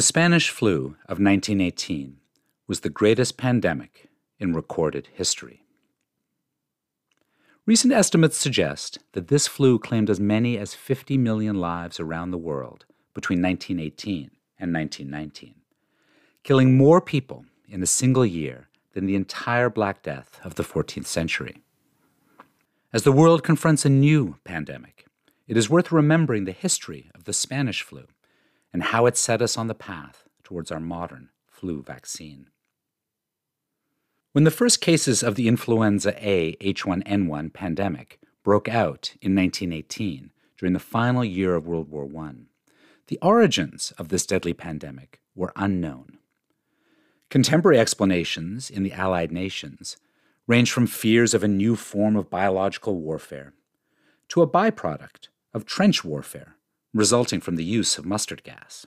The Spanish flu of 1918 was the greatest pandemic in recorded history. Recent estimates suggest that this flu claimed as many as 50 million lives around the world between 1918 and 1919, killing more people in a single year than the entire Black Death of the 14th century. As the world confronts a new pandemic, it is worth remembering the history of the Spanish flu and how it set us on the path towards our modern flu vaccine. When the first cases of the influenza A H1N1 pandemic broke out in 1918 during the final year of World War I, the origins of this deadly pandemic were unknown. Contemporary explanations in the Allied nations range from fears of a new form of biological warfare to a byproduct of trench warfare resulting from the use of mustard gas.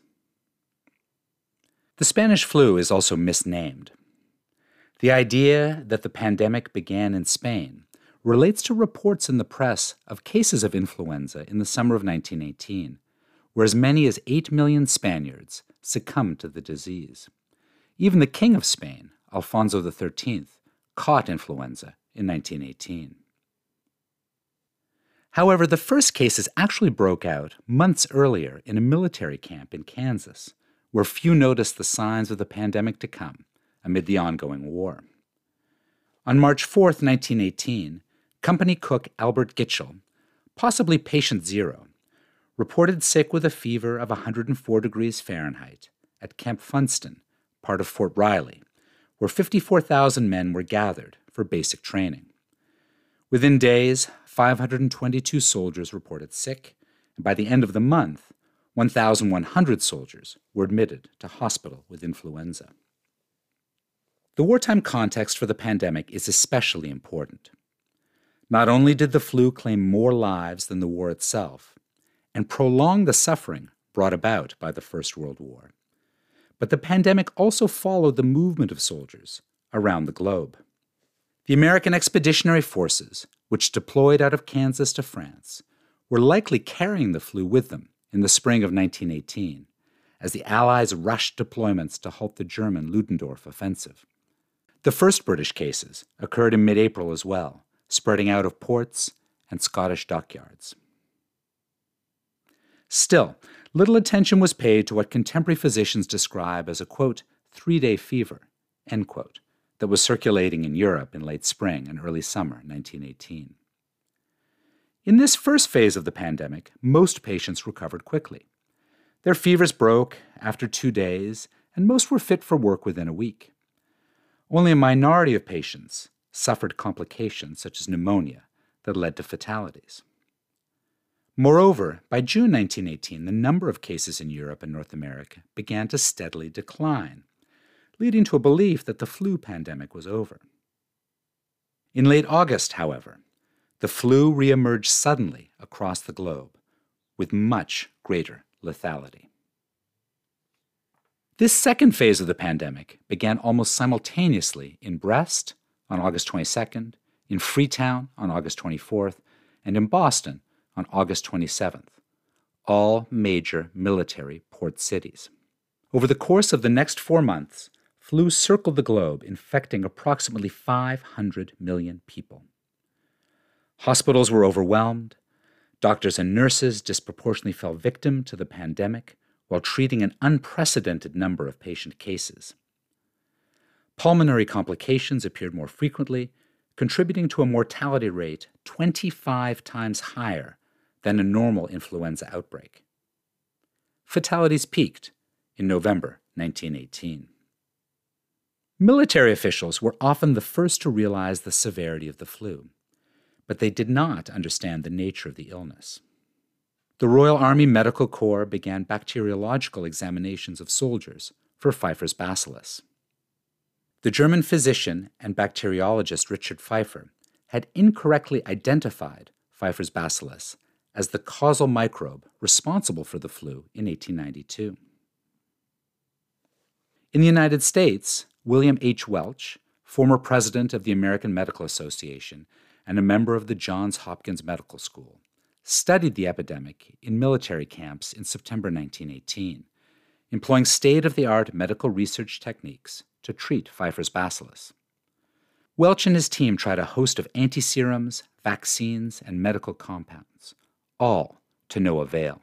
The Spanish flu is also misnamed. The idea that the pandemic began in Spain relates to reports in the press of cases of influenza in the summer of 1918, where as many as 8 million Spaniards succumbed to the disease. Even the King of Spain, Alfonso XIII, caught influenza in 1918. However, the first cases actually broke out months earlier in a military camp in Kansas, where few noticed the signs of the pandemic to come amid the ongoing war. On March 4, 1918, company cook Albert Gitchell, possibly patient zero, reported sick with a fever of 104 degrees Fahrenheit at Camp Funston, part of Fort Riley, where 54,000 men were gathered for basic training. Within days, 522 soldiers reported sick, and by the end of the month, 1,100 soldiers were admitted to hospital with influenza. The wartime context for the pandemic is especially important. Not only did the flu claim more lives than the war itself, and prolong the suffering brought about by the First World War, but the pandemic also followed the movement of soldiers around the globe. The American Expeditionary Forces, which deployed out of Kansas to France, were likely carrying the flu with them in the spring of 1918 as the Allies rushed deployments to halt the German Ludendorff offensive. The first British cases occurred in mid April as well, spreading out of ports and Scottish dockyards. Still, little attention was paid to what contemporary physicians describe as a quote, three day fever, end quote, that was circulating in Europe in late spring and early summer 1918. In this first phase of the pandemic, most patients recovered quickly. Their fevers broke after two days, and most were fit for work within a week. Only a minority of patients suffered complications such as pneumonia that led to fatalities. Moreover, by June 1918, the number of cases in Europe and North America began to steadily decline, leading to a belief that the flu pandemic was over. In late August, however, the flu reemerged suddenly across the globe with much greater lethality. This second phase of the pandemic began almost simultaneously in Brest on August 22nd, in Freetown on August 24th, and in Boston on August 27th, all major military port cities. Over the course of the next four months, flu circled the globe, infecting approximately 500 million people. Hospitals were overwhelmed. Doctors and nurses disproportionately fell victim to the pandemic while treating an unprecedented number of patient cases. Pulmonary complications appeared more frequently, contributing to a mortality rate 25 times higher than a normal influenza outbreak. Fatalities peaked in November 1918. Military officials were often the first to realize the severity of the flu, but they did not understand the nature of the illness. The Royal Army Medical Corps began bacteriological examinations of soldiers for Pfeiffer's bacillus. The German physician and bacteriologist Richard Pfeiffer had incorrectly identified Pfeiffer's bacillus as the causal microbe responsible for the flu in 1892. In the United States, William H. Welch, former president of the American Medical Association and a member of the Johns Hopkins Medical School, studied the epidemic in military camps in September 1918, employing state of the art medical research techniques to treat Pfeiffer's bacillus. Welch and his team tried a host of antiserums, vaccines, and medical compounds, all to no avail.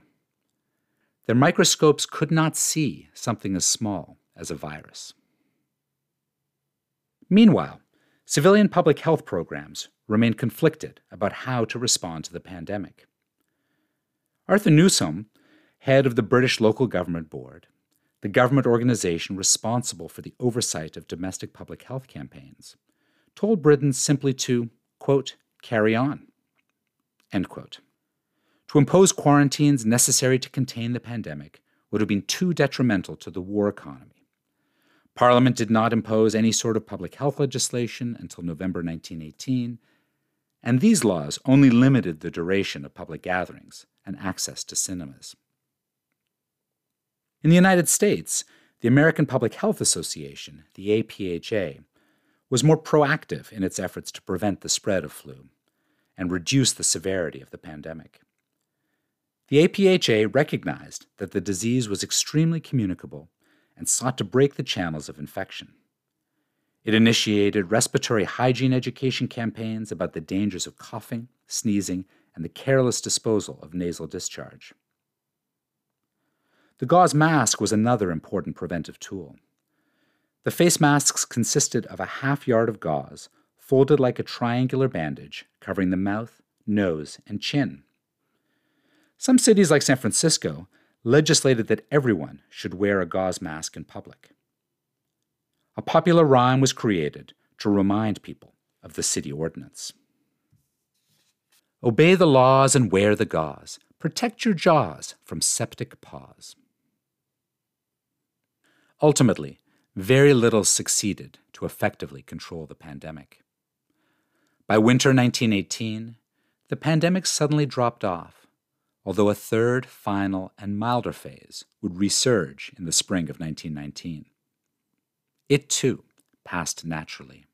Their microscopes could not see something as small as a virus. Meanwhile, civilian public health programs remain conflicted about how to respond to the pandemic. Arthur Newsholme, head of the British Local Government Board, the government organization responsible for the oversight of domestic public health campaigns, told Britons simply to, quote, carry on, end quote. To impose quarantines necessary to contain the pandemic would have been too detrimental to the war economy. Parliament did not impose any sort of public health legislation until November 1918, and these laws only limited the duration of public gatherings and access to cinemas. In the United States, the American Public Health Association, the APHA, was more proactive in its efforts to prevent the spread of flu and reduce the severity of the pandemic. The APHA recognized that the disease was extremely communicable and sought to break the channels of infection. It initiated respiratory hygiene education campaigns about the dangers of coughing, sneezing, and the careless disposal of nasal discharge. The gauze mask was another important preventive tool. The face masks consisted of a half yard of gauze folded like a triangular bandage covering the mouth, nose, and chin. Some cities, like San Francisco, legislated that everyone should wear a gauze mask in public. A popular rhyme was created to remind people of the city ordinance. Obey the laws and wear the gauze. Protect your jaws from septic paws. Ultimately, very little succeeded to effectively control the pandemic. By winter 1918, the pandemic suddenly dropped off although a third, final, and milder phase would resurge in the spring of 1919. It, too, passed naturally.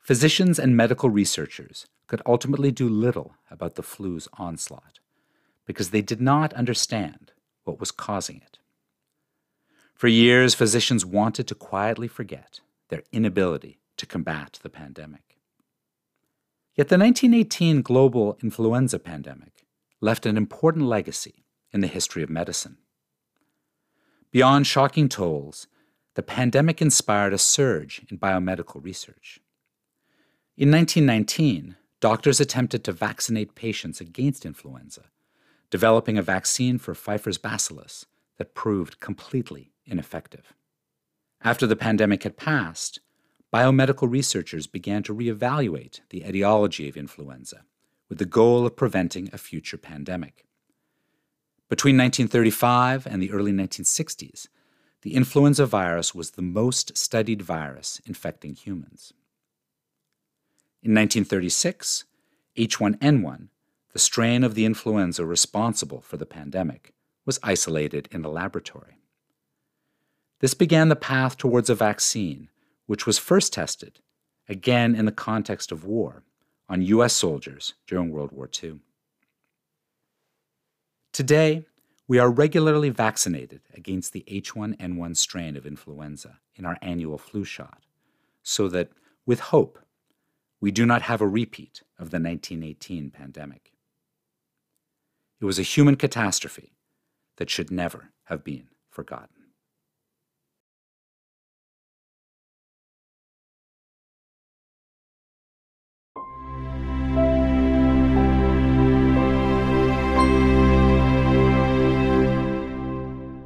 Physicians and medical researchers could ultimately do little about the flu's onslaught because they did not understand what was causing it. For years, physicians wanted to quietly forget their inability to combat the pandemic. Yet the 1918 global influenza pandemic left an important legacy in the history of medicine. Beyond shocking tolls, the pandemic inspired a surge in biomedical research. In 1919, doctors attempted to vaccinate patients against influenza, developing a vaccine for Pfeiffer's bacillus that proved completely ineffective. After the pandemic had passed, biomedical researchers began to reevaluate the etiology of influenza with the goal of preventing a future pandemic. Between 1935 and the early 1960s, the influenza virus was the most studied virus infecting humans. In 1936, H1N1, the strain of the influenza responsible for the pandemic, was isolated in a laboratory. This began the path towards a vaccine, which was first tested, again in the context of war, on U.S. soldiers during World War II. Today, we are regularly vaccinated against the H1N1 strain of influenza in our annual flu shot, so that, with hope, we do not have a repeat of the 1918 pandemic. It was a human catastrophe that should never have been forgotten.